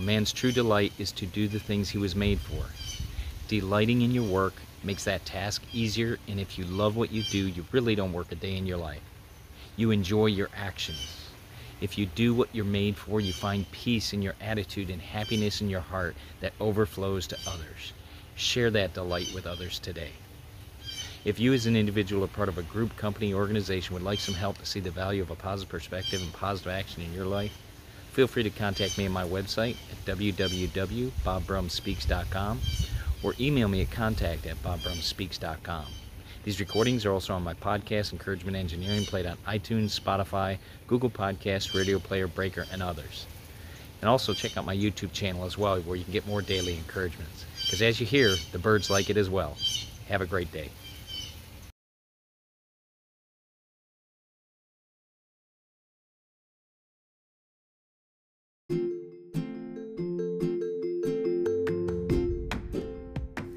Man's true delight is to do the things he was made for. Delighting in your work makes that task easier, and if you love what you do, you really don't work a day in your life. You enjoy your actions. If you do what you're made for, you find peace in your attitude and happiness in your heart that overflows to others. Share that delight with others today. If you, as an individual or part of a group, company, organization, would like some help to see the value of a positive perspective and positive action in your life, feel free to contact me on my website at www.bobbrumspeaks.com or email me at contact at bobbrumspeaks.com. These recordings are also on my podcast, Encouragement Engineering, played on iTunes, Spotify, Google Podcasts, Radio Player, Breaker, and others. And also check out my YouTube channel as well, where you can get more daily encouragements. Because as you hear, the birds like it as well. Have a great day.